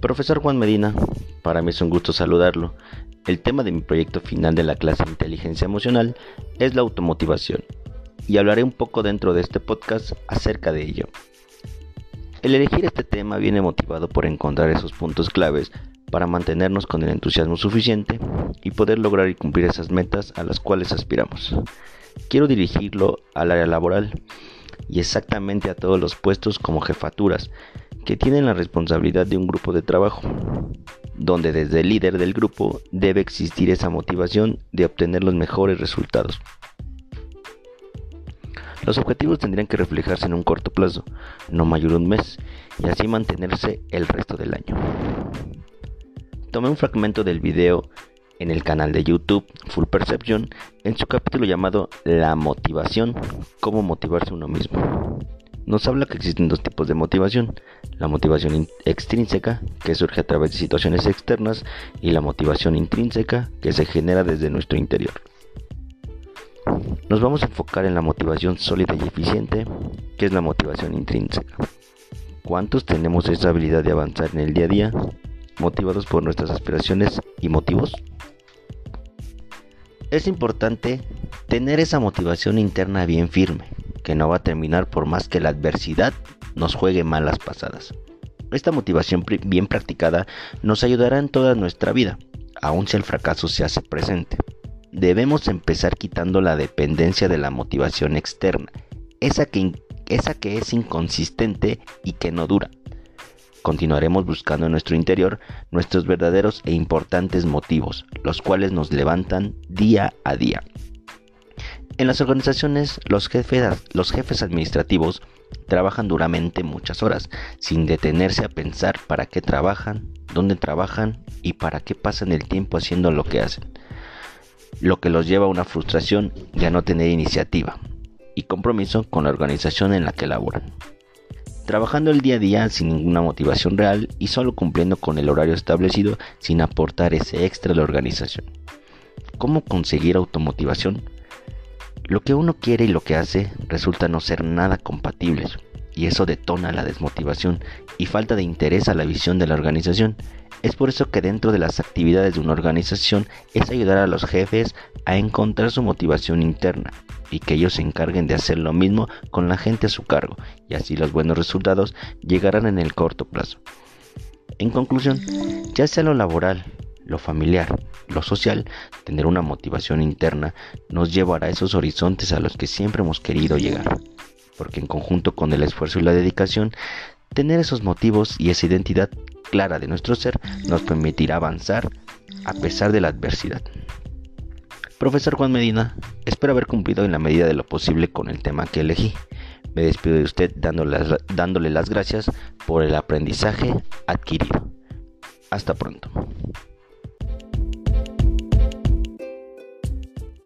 Profesor Juan Medina, para mí es un gusto saludarlo. El tema de mi proyecto final de la clase de inteligencia emocional es la automotivación y hablaré un poco dentro de este podcast acerca de ello. El elegir este tema viene motivado por encontrar esos puntos claves para mantenernos con el entusiasmo suficiente y poder lograr y cumplir esas metas a las cuales aspiramos. Quiero dirigirlo al área laboral y exactamente a todos los puestos como jefaturas, que tienen la responsabilidad de un grupo de trabajo, donde desde el líder del grupo debe existir esa motivación de obtener los mejores resultados. Los objetivos tendrían que reflejarse en un corto plazo, no mayor un mes, y así mantenerse el resto del año. Tomé un fragmento del video en el canal de YouTube Full Perception en su capítulo llamado La motivación, cómo motivarse uno mismo nos habla que existen dos tipos de motivación, la motivación extrínseca, que surge a través de situaciones externas, y la motivación intrínseca, que se genera desde nuestro interior. Nos vamos a enfocar en la motivación sólida y eficiente, que es la motivación intrínseca. ¿Cuántos tenemos esa habilidad de avanzar en el día a día, motivados por nuestras aspiraciones y motivos? Es importante tener esa motivación interna bien firme que no va a terminar por más que la adversidad nos juegue malas pasadas. Esta motivación bien practicada nos ayudará en toda nuestra vida, aun si el fracaso se hace presente. Debemos empezar quitando la dependencia de la motivación externa, esa que, esa que es inconsistente y que no dura. Continuaremos buscando en nuestro interior nuestros verdaderos e importantes motivos, los cuales nos levantan día a día. En las organizaciones, los jefes, administrativos trabajan duramente muchas horas, sin detenerse a pensar para qué trabajan, dónde trabajan y para qué pasan el tiempo haciendo lo que hacen. Lo que los lleva a una frustración y a no tener iniciativa y compromiso con la organización en la que laboran. Trabajando el día a día sin ninguna motivación real y solo cumpliendo con el horario establecido sin aportar ese extra a la organización. ¿Cómo conseguir automotivación? Lo que uno quiere y lo que hace resulta no ser nada compatibles, y eso detona la desmotivación y falta de interés a la visión de la organización. Es por eso que dentro de las actividades de una organización es ayudar a los jefes a encontrar su motivación interna y que ellos se encarguen de hacer lo mismo con la gente a su cargo y así los buenos resultados llegarán en el corto plazo. En conclusión, ya sea lo laboral, lo familiar, lo social, tener una motivación interna nos llevará a esos horizontes a los que siempre hemos querido llegar. Porque en conjunto con el esfuerzo y la dedicación, tener esos motivos y esa identidad clara de nuestro ser nos permitirá avanzar a pesar de la adversidad. Profesor Juan Medina, espero haber cumplido en la medida de lo posible con el tema que elegí. Me despido de usted dándole, dándole las gracias por el aprendizaje adquirido. Hasta pronto.